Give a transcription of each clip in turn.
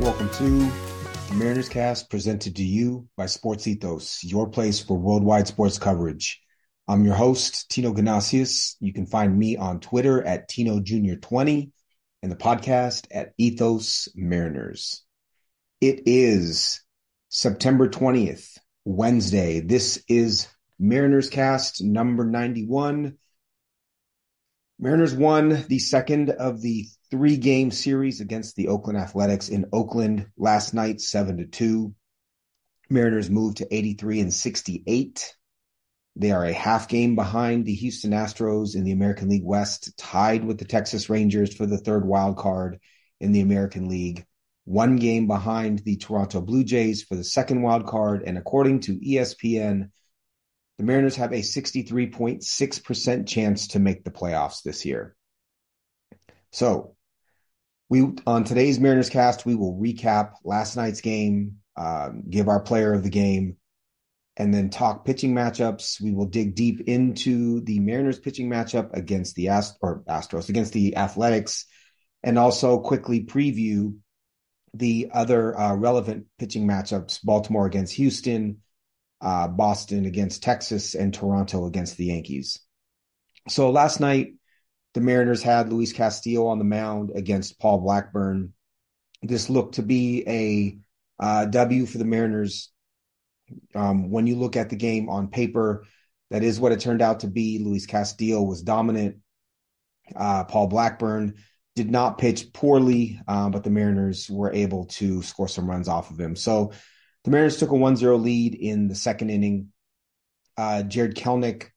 Welcome to Mariners Cast presented to you by Sports Ethos, your place for worldwide sports coverage. I'm your host, Tino Ganasius. You can find me on Twitter at Tino Jr. 20 and the podcast at Ethos Mariners. It is September 20th, Wednesday. This is Mariners Cast number 91. Mariners won the second of the three game series against the Oakland Athletics in Oakland last night, 7 to 2. Mariners moved to 83 and 68. They are a half game behind the Houston Astros in the American League West, tied with the Texas Rangers for the third wild card in the American League. One game behind the Toronto Blue Jays for the second wild card, and according to ESPN, the Mariners have a 63.6% chance to make the playoffs this year. So, we on today's Mariners cast, we will recap last night's game, um, give our player of the game, and then talk pitching matchups. We will dig deep into the Mariners pitching matchup against the Ast- or Astros against the Athletics, and also quickly preview the other uh, relevant pitching matchups: Baltimore against Houston, uh, Boston against Texas, and Toronto against the Yankees. So last night, the Mariners had Luis Castillo on the mound against Paul Blackburn. This looked to be a uh, W for the Mariners. Um, when you look at the game on paper, that is what it turned out to be. Luis Castillo was dominant. Uh, Paul Blackburn did not pitch poorly, uh, but the Mariners were able to score some runs off of him. So the Mariners took a 1 0 lead in the second inning. Uh, Jarred Kelenic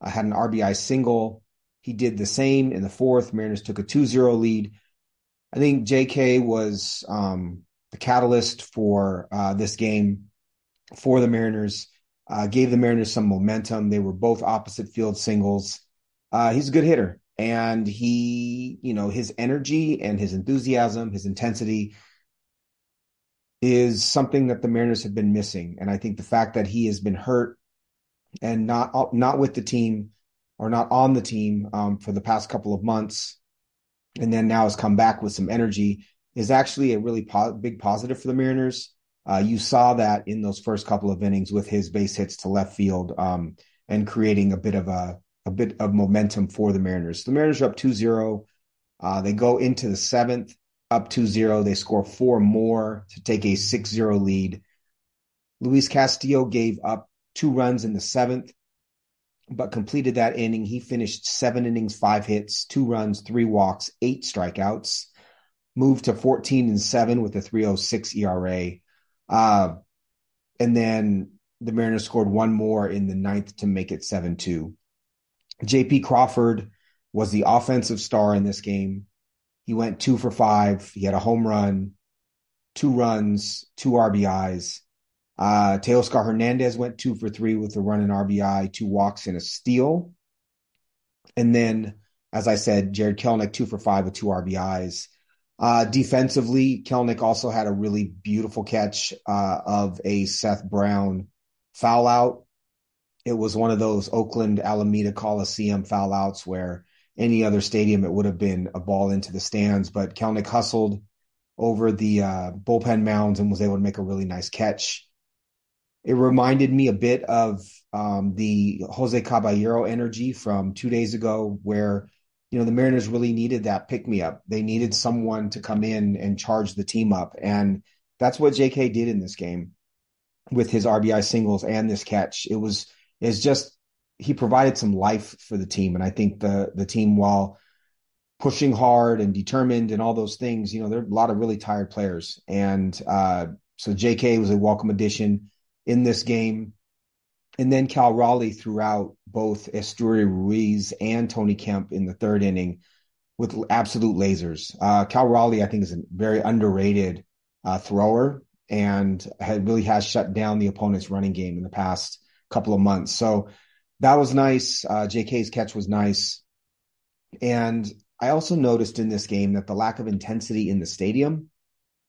uh, had an RBI single. He did the same in the fourth. Mariners took a 2 0 lead. I think JK was um, the catalyst for uh, this game for the Mariners, uh, gave the Mariners some momentum. They were both opposite field singles. Uh, he's a good hitter. And he, you know, his energy and his enthusiasm, his intensity, is something that the Mariners have been missing. And I think the fact that he has been hurt and not not with the team or not on the team um, for the past couple of months, and then now has come back with some energy is actually a really po- big positive for the Mariners. Uh, you saw that in those first couple of innings with his base hits to left field um, and creating a bit of a a bit of momentum for the Mariners. The Mariners are up 2-0. Uh, they go into the seventh up 2-0. They score four more to take a 6-0 lead. Luis Castillo gave up two runs in the seventh, but completed that inning. He finished seven innings, five hits, two runs, three walks, eight strikeouts. Moved to 14 and seven with a 306 ERA. Uh, and then the Mariners scored one more in the ninth to make it 7 2. JP Crawford was the offensive star in this game. He went two for five. He had a home run, two runs, two RBIs. Uh, Teoscar Hernandez went two for three with a run and RBI, two walks and a steal. And then, as I said, Jarred Kelenic two for five with two RBIs. Uh, defensively, Kelenic also had a really beautiful catch uh, of a Seth Brown foul out. It was one of those Oakland Alameda Coliseum foul outs where any other stadium, it would have been a ball into the stands. But Kelenic hustled over the uh, bullpen mounds and was able to make a really nice catch. It reminded me a bit of um, the Jose Caballero energy from two days ago, where you know the Mariners really needed that pick me up. They needed someone to come in and charge the team up, and that's what J.K. did in this game with his RBI singles and this catch. It was is just he provided some life for the team, and I think the the team, while pushing hard and determined and all those things, you know, there are a lot of really tired players, and uh, so J.K. was a welcome addition in this game. And then Cal Raleigh throughout both Esteury Ruiz and Tony Kemp in the third inning with absolute lasers. Uh, Cal Raleigh, I think, is a very underrated uh, thrower and had really has shut down the opponent's running game in the past couple of months. So that was nice. Uh, JK's catch was nice. And I also noticed in this game that the lack of intensity in the stadium,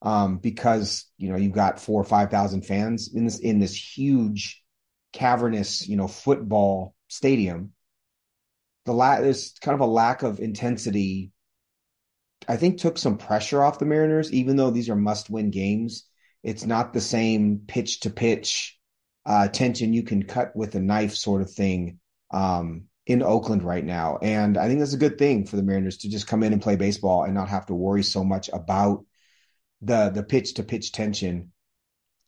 um, because you know you've got four or five thousand fans in this in this huge cavernous you know football stadium. The la- there's kind of a lack of intensity I think took some pressure off the Mariners, even though these are must win games. It's not the same pitch to pitch uh, tension you can cut with a knife sort of thing um, in Oakland right now. And I think that's a good thing for the Mariners to just come in and play baseball and not have to worry so much about the the pitch to pitch tension.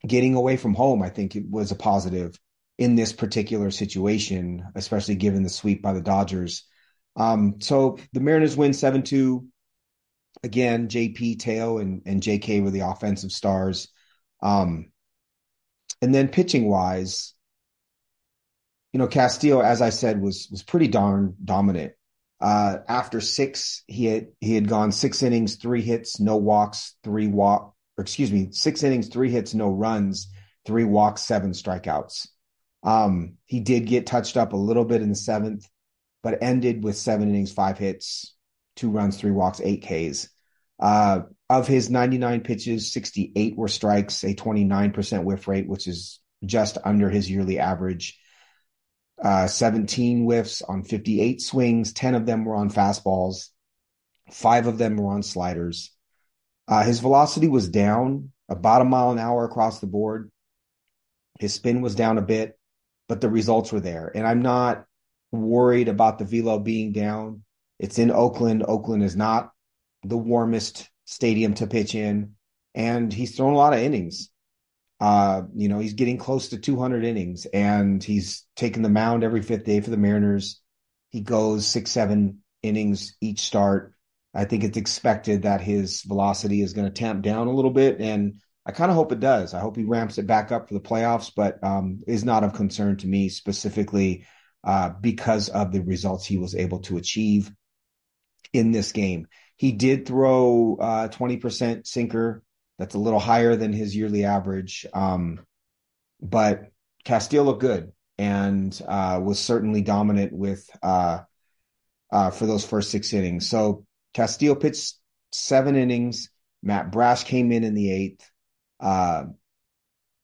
Getting away from home, I think it was a positive in this particular situation, especially given the sweep by the Dodgers. Um, so the Mariners win 7 2. Again, JP, Teo, and, and JK were the offensive stars. Um, and then pitching wise, you know, Castillo, as I said, was was pretty darn dominant. Uh, after six, he had he had gone six innings, three hits, no walks, three walk, excuse me, six innings, three hits, no runs, three walks, seven strikeouts. Um, he did get touched up a little bit in the seventh, but ended with seven innings, five hits, two runs, three walks, eight Ks. Uh, of his 99 pitches, 68 were strikes, a 29% whiff rate, which is just under his yearly average. Uh, 17 whiffs on 58 swings, 10 of them were on fastballs, five of them were on sliders. Uh, his velocity was down about a mile an hour across the board. His spin was down a bit, but the results were there. And I'm not worried about the velo being down. It's in Oakland. Oakland is not the warmest stadium to pitch in, and he's thrown a lot of innings. Uh, you know, he's getting close to 200 innings, and he's taking the mound every fifth day for the Mariners. He goes six, seven innings each start. I think it's expected that his velocity is going to tamp down a little bit, and I kind of hope it does. I hope he ramps it back up for the playoffs, but um, is not of concern to me specifically uh, because of the results he was able to achieve in this game. He did throw uh, 20% sinker. That's a little higher than his yearly average. Um, but Castillo looked good and uh, was certainly dominant with uh, uh, for those first six innings. So Castillo pitched seven innings. Matt Brash came in in the eighth. Uh,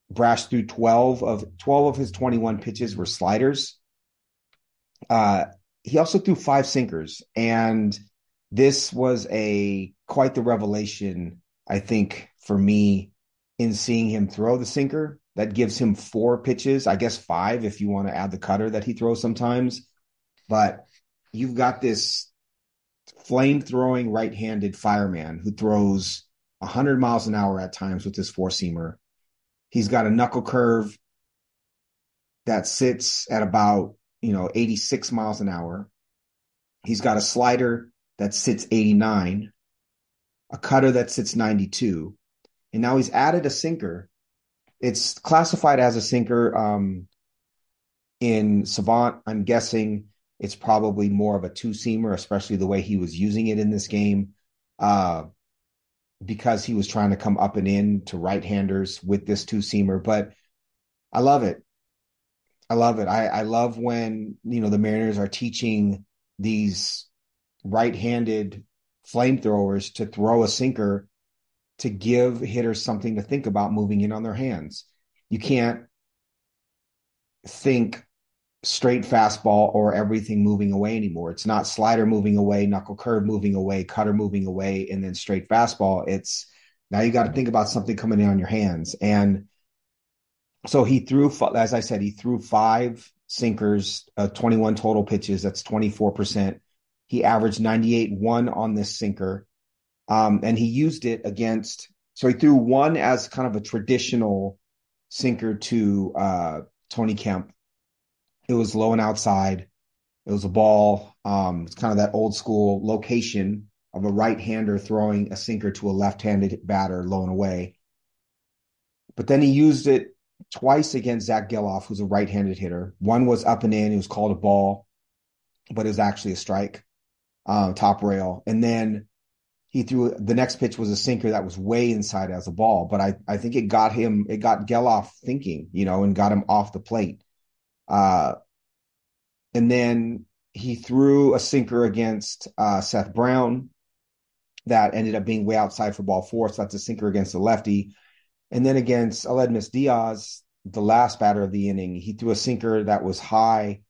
Brash threw 12 of 12 of his 21 pitches were sliders. Uh, he also threw five sinkers and this was a quite the revelation, I think, for me in seeing him throw the sinker. That gives him four pitches, I guess five if you want to add the cutter that he throws sometimes. But you've got this flame throwing right handed fireman who throws 100 miles an hour at times with his four seamer. He's got a knuckle curve that sits at about, you know, 86 miles an hour. He's got a slider that sits 89, a cutter that sits 92, and now he's added a sinker. It's classified as a sinker um, in Savant. I'm guessing it's probably more of a two seamer, especially the way he was using it in this game, uh, because he was trying to come up and in to right handers with this two seamer. But I love it. I love it. I, I love when you know the Mariners are teaching these right-handed flamethrowers to throw a sinker to give hitters something to think about moving in on their hands. You can't think straight fastball or everything moving away anymore. It's not slider moving away, knuckle curve moving away, cutter moving away, and then straight fastball. It's now you got to think about something coming in on your hands. And so he threw, as I said, he threw five sinkers, uh, 21 total pitches. That's 24%. He averaged 98 one on this sinker. Um, and he used it against, so he threw one as kind of a traditional sinker to uh, Tony Kemp. It was low and outside. It was a ball. Um, it's kind of that old school location of a right hander throwing a sinker to a left handed batter low and away. But then he used it twice against Zach Gelof, who's a right handed hitter. One was up and in, it was called a ball, but it was actually a strike um, top rail. And then he threw the next pitch was a sinker that was way inside as a ball. But I, I think it got him, it got Gelof thinking, you know, and got him off the plate. Uh, and then he threw a sinker against uh, Seth Brown that ended up being way outside for ball four. So that's a sinker against the lefty. And then against Aledmys Diaz, the last batter of the inning, he threw a sinker that was high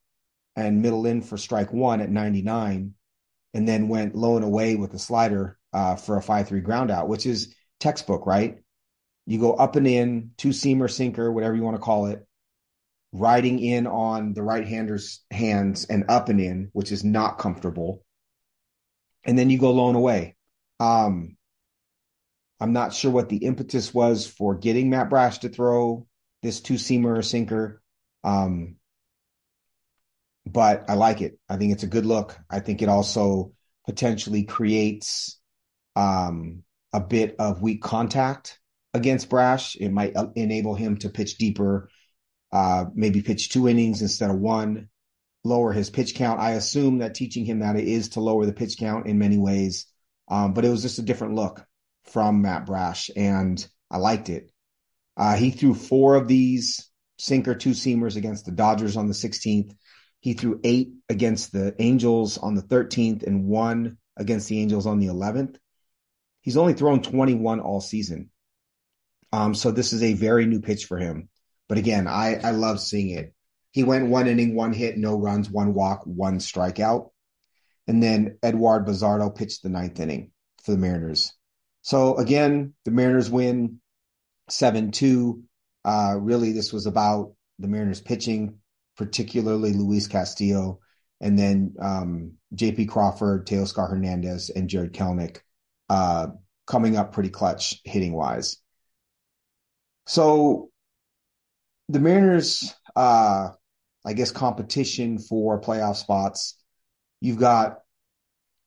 and middle in for strike one at 99 and then went low and away with the slider uh, for a 5 3 ground out, which is textbook, right? You go up and in, two seamer sinker, whatever you want to call it, riding in on the right hander's hands and up and in, which is not comfortable. And then you go low and away. Um, I'm not sure what the impetus was for getting Matt Brash to throw this two seamer or sinker. Um, but I like it. I think it's a good look. I think it also potentially creates um, a bit of weak contact against Brash. It might uh, enable him to pitch deeper, uh, maybe pitch two innings instead of one, lower his pitch count. I assume that teaching him that it is to lower the pitch count in many ways. Um, but it was just a different look from Matt Brash, and I liked it. Uh, he threw four of these sinker two seamers against the Dodgers on the 16th. He threw eight against the Angels on the 13th and one against the Angels on the 11th. He's only thrown 21 all season. Um, so this is a very new pitch for him. But again, I, I love seeing it. He went one inning, one hit, no runs, one walk, one strikeout. And then Eduard Bazardo pitched the ninth inning for the Mariners. So again, the Mariners win 7 2. Uh, really, this was about the Mariners pitching, particularly Luis Castillo, and then um, JP Crawford, Teoscar Hernandez, and Jarred Kelenic uh, coming up pretty clutch hitting wise. So the Mariners, uh, I guess, competition for playoff spots. You've got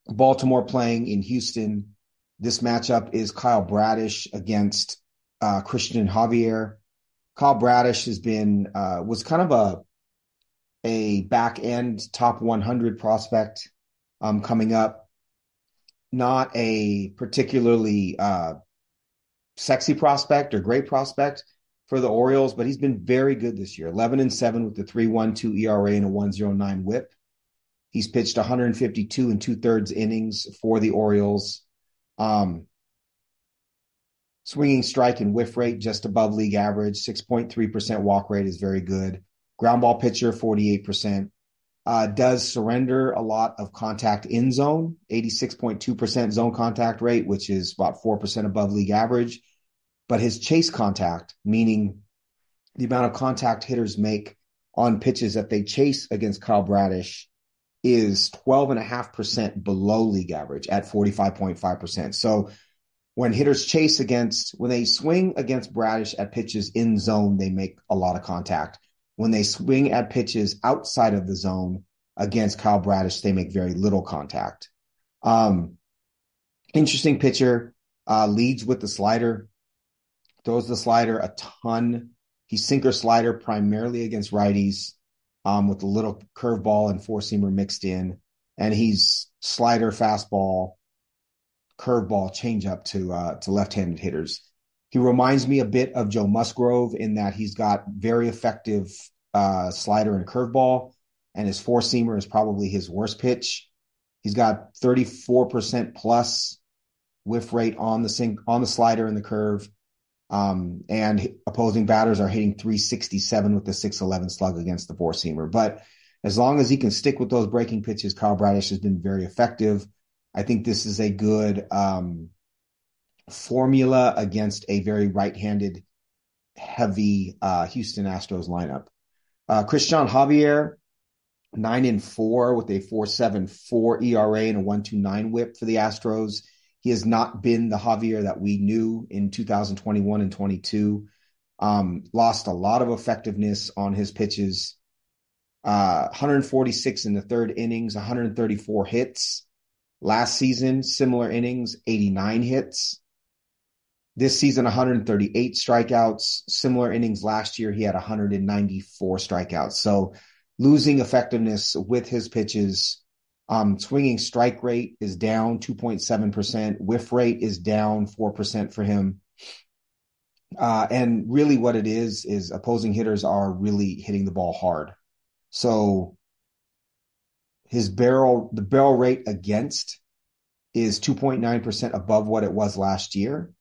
Baltimore playing in Houston. This matchup is Kyle Bradish against uh, Cristian Javier. Kyle Bradish has been uh, was kind of a a back end top 100 prospect um, coming up. Not a particularly uh, sexy prospect or great prospect for the Orioles, but he's been very good this year. 11 and 7 with the 3.12 ERA and a 109 WHIP. He's pitched 152 and two thirds innings for the Orioles. Um, swinging strike and whiff rate just above league average. 6.3% walk rate is very good. Ground ball pitcher, 48%. Uh, does surrender a lot of contact in zone, 86.2% zone contact rate, which is about 4% above league average. But his chase contact, meaning the amount of contact hitters make on pitches that they chase against Kyle Bradish, is 12.5% below league average at 45.5%. So when hitters chase against, when they swing against Bradish at pitches in zone, they make a lot of contact. When they swing at pitches outside of the zone against Kyle Bradish, they make very little contact. Um, interesting pitcher, uh, leads with the slider, throws the slider a ton. He sinker slider primarily against righties um, with a little curveball and four seamer mixed in. And he's slider, fastball, curveball, changeup to uh, to left handed hitters. He reminds me a bit of Joe Musgrove in that he's got very effective uh, slider and curveball, and his four seamer is probably his worst pitch. He's got 34% plus whiff rate on the sink on the slider and the curve. Um, and opposing batters are hitting 367 with the 611 slug against the four seamer. But as long as he can stick with those breaking pitches, Kyle Bradish has been very effective. I think this is a good um, formula against a very right-handed, heavy uh, Houston Astros lineup. Uh, Cristian Javier, nine and four with a four seven four ERA and a one two nine WHIP for the Astros. He has not been the Javier that we knew in 2021 and 22. Um, lost a lot of effectiveness on his pitches. Uh, 146 in the third innings, 134 hits. Last season, similar innings, 89 hits. This season, 138 strikeouts. Similar innings last year, he had 194 strikeouts. So losing effectiveness with his pitches um, swinging strike rate is down 2.7%. Whiff rate is down 4% for him. Uh, and really what it is, is opposing hitters are really hitting the ball hard. So his barrel, the barrel rate against is 2.9% above what it was last year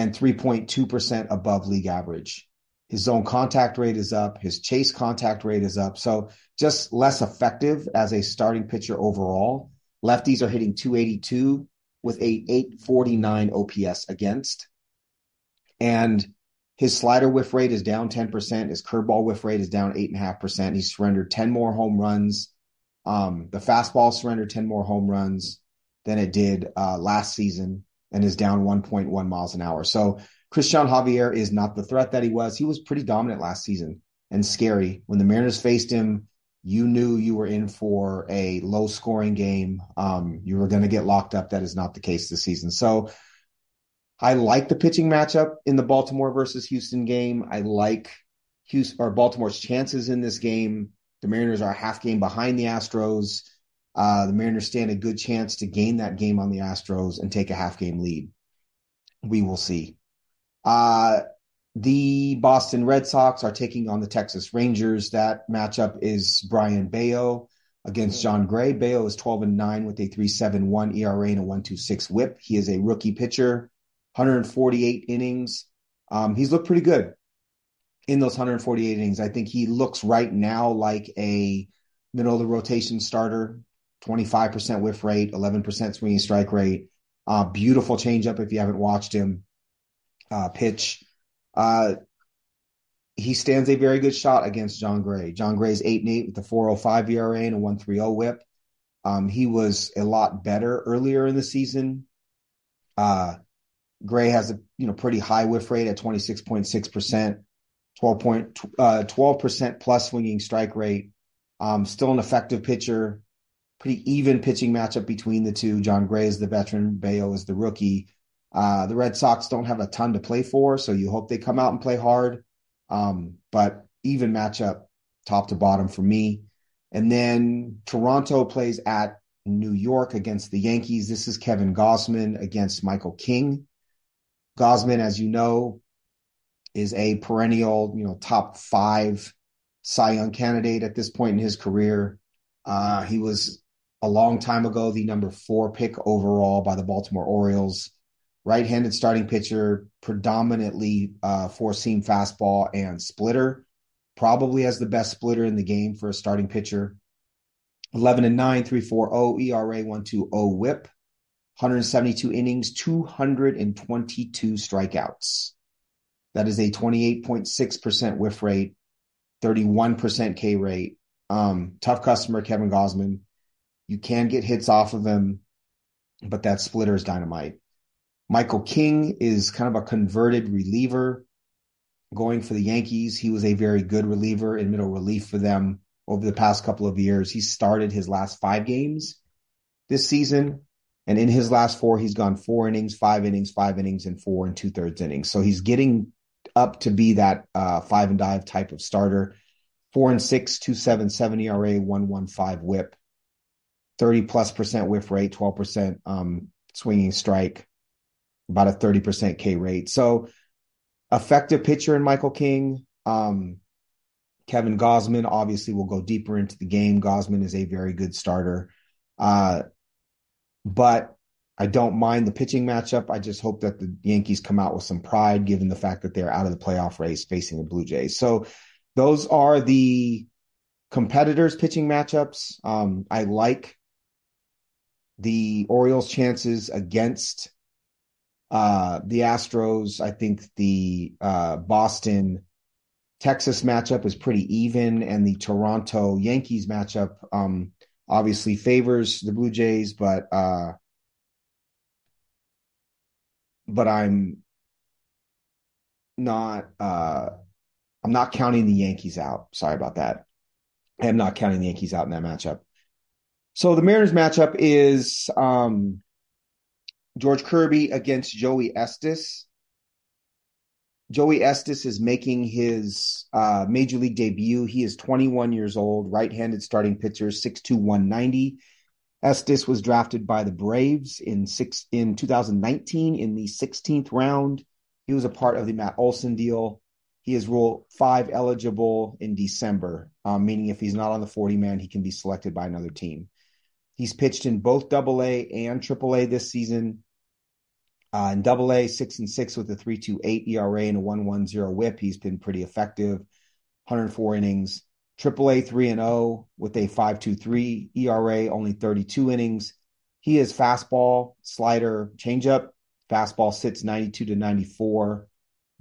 and 3.2% above league average. His zone contact rate is up. His chase contact rate is up. So just less effective as a starting pitcher overall. Lefties are hitting 282 with a 849 OPS against. And his slider whiff rate is down 10%. His curveball whiff rate is down 8.5%. He surrendered 10 more home runs. Um, the fastball surrendered 10 more home runs than it did uh, last season and is down 1.1 miles an hour. So Cristian Javier is not the threat that he was. He was pretty dominant last season and scary. When the Mariners faced him, you knew you were in for a low scoring game. Um, you were going to get locked up. That is not the case this season. So I like the pitching matchup in the Baltimore versus Houston game. I like Houston or Baltimore's chances in this game. The Mariners are a half game behind the Astros. Uh, the Mariners stand a good chance to gain that game on the Astros and take a half game lead. We will see. Uh, the Boston Red Sox are taking on the Texas Rangers. That matchup is Brayan Bello against Jon Gray. Bello is 12 and 9 with a 3.71 ERA and a 1.26 whip. He is a rookie pitcher, 148 innings. Um, he's looked pretty good in those 148 innings. I think he looks right now like a middle of the rotation starter, 25% whiff rate, 11% swinging strike rate. Uh, beautiful changeup if you haven't watched him uh, pitch. Uh, he stands a very good shot against Jon Gray. Jon Gray's 8 and 8 with a 405 ERA and a 130 whip. Um, he was a lot better earlier in the season. Uh, Gray has a you know pretty high whiff rate at 26.6%, 12 point, uh, 12% plus swinging strike rate. Um, still an effective pitcher. Pretty even pitching matchup between the two. Jon Gray is the veteran, Bello is the rookie. Uh, the Red Sox don't have a ton to play for, so you hope they come out and play hard. Um, but even matchup top to bottom for me. And then Toronto plays at New York against the Yankees. This is Kevin Gausman against Michael King. Gausman, as you know, is a perennial, you know, top five Cy Young candidate at this point in his career. Uh, he was a long time ago the number four pick overall by the Baltimore Orioles right-handed starting pitcher, predominantly uh, four-seam fastball and splitter. Probably has the best splitter in the game for a starting pitcher. 11 and 9, 3.40 ERA, 1.20 WHIP. 172 innings, 222 strikeouts. That is a 28.6% whiff rate, 31% K rate. Um, tough customer, Kevin Gausman. You can get hits off of him, but that splitter is dynamite. Michael King is kind of a converted reliever going for the Yankees. He was a very good reliever in middle relief for them over the past couple of years. He started his last five games this season. And in his last four, he's gone four innings, five innings, five innings, and four and two thirds innings. So he's getting up to be that uh, five and dive type of starter. Four and six, two seven seven ERA, one one five WHIP, thirty plus percent whiff rate, twelve percent um, swinging strike about a 30% K rate. So effective pitcher in Michael King. Um, Kevin Gausman obviously will go deeper into the game. Gausman is a very good starter. Uh, but I don't mind the pitching matchup. I just hope that the Yankees come out with some pride given the fact that they're out of the playoff race facing the Blue Jays. So those are the competitors pitching matchups. Um, I like the Orioles chances against uh, the Astros, I think the uh, Boston Texas matchup is pretty even, and the Toronto Yankees matchup um, obviously favors the Blue Jays, but uh, but I'm not uh, I'm not counting the Yankees out. Sorry about that. I am not counting the Yankees out in that matchup. So the Mariners matchup is um, George Kirby against Joey Estes. Joey Estes is making his uh, major league debut. He is 21 years old, right-handed starting pitcher, 6'2", 190. Estes was drafted by the Braves in six in 2019 in the 16th round. He was a part of the Matt Olson deal. He is Rule Five eligible in December, um, meaning if he's not on the 40 man, he can be selected by another team. He's pitched in both Double A and Triple A this season. Uh, in double A, six and six with a 3.28 ERA and a 1.10 whip. He's been pretty effective, 104 innings. Triple A, 3 and 0 with a 5.23 ERA, only 32 innings. He is fastball, slider, changeup. Fastball sits 92 to 94.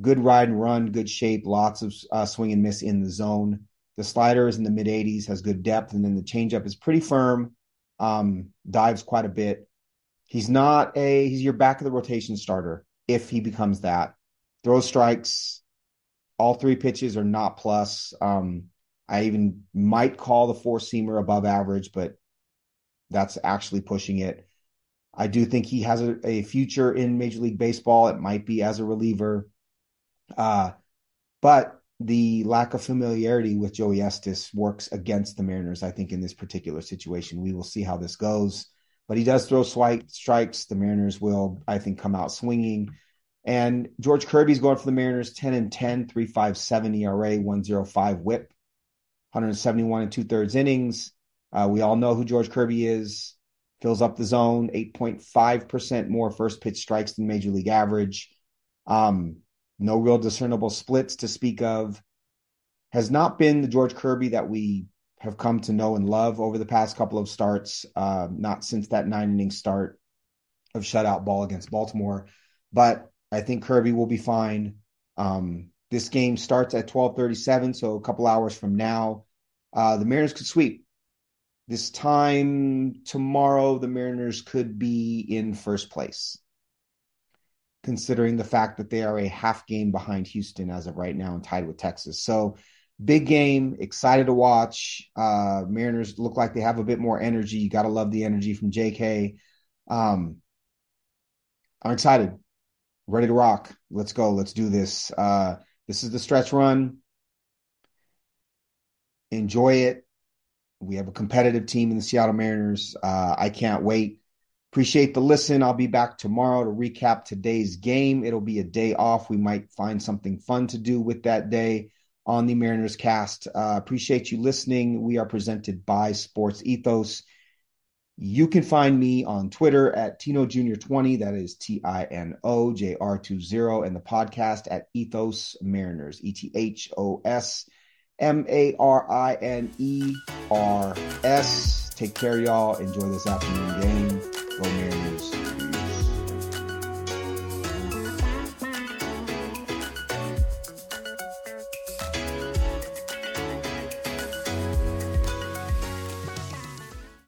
Good ride and run, good shape, lots of uh, swing and miss in the zone. The slider is in the mid 80s, has good depth, and then the changeup is pretty firm, um, dives quite a bit. He's not a he's your back of the rotation starter if he becomes that. Throw strikes, all three pitches are not plus. Um, I even might call the four seamer above average, but that's actually pushing it. I do think he has a, a future in Major League Baseball. It might be as a reliever. Uh, but the lack of familiarity with Joey Estes works against the Mariners, I think, in this particular situation. We will see how this goes. But he does throw swipe strikes. The Mariners will, I think, come out swinging. And George Kirby's going for the Mariners 10 and 10, 357 ERA, 105 whip, 171 and two thirds innings. Uh, we all know who George Kirby is. Fills up the zone, 8.5% more first pitch strikes than major league average. Um, no real discernible splits to speak of. Has not been the George Kirby that we have come to know and love over the past couple of starts, uh, not since that nine inning start of shutout ball against Baltimore. But I think Kirby will be fine. Um, this game starts at 12:37, so a couple hours from now. Uh, the Mariners could sweep. This time tomorrow, the Mariners could be in first place considering the fact that they are a half game behind Houston as of right now and tied with Texas. So big game, excited to watch. Uh, Mariners look like they have a bit more energy. You got to love the energy from JK. Um, I'm excited, ready to rock. Let's go. Let's do this. Uh, this is the stretch run. Enjoy it. We have a competitive team in the Seattle Mariners. Uh, I can't wait. Appreciate the listen. I'll be back tomorrow to recap today's game. It'll be a day off. We might find something fun to do with that day on the Mariners cast. Uh, appreciate you listening. We are presented by Sports Ethos. You can find me on Twitter at Tino Jr. 20. That is T I N O J R 20. And the podcast at Ethos Mariners, E T H O S M A R I N E R S. Take care, y'all. Enjoy this afternoon game. Go Mariners.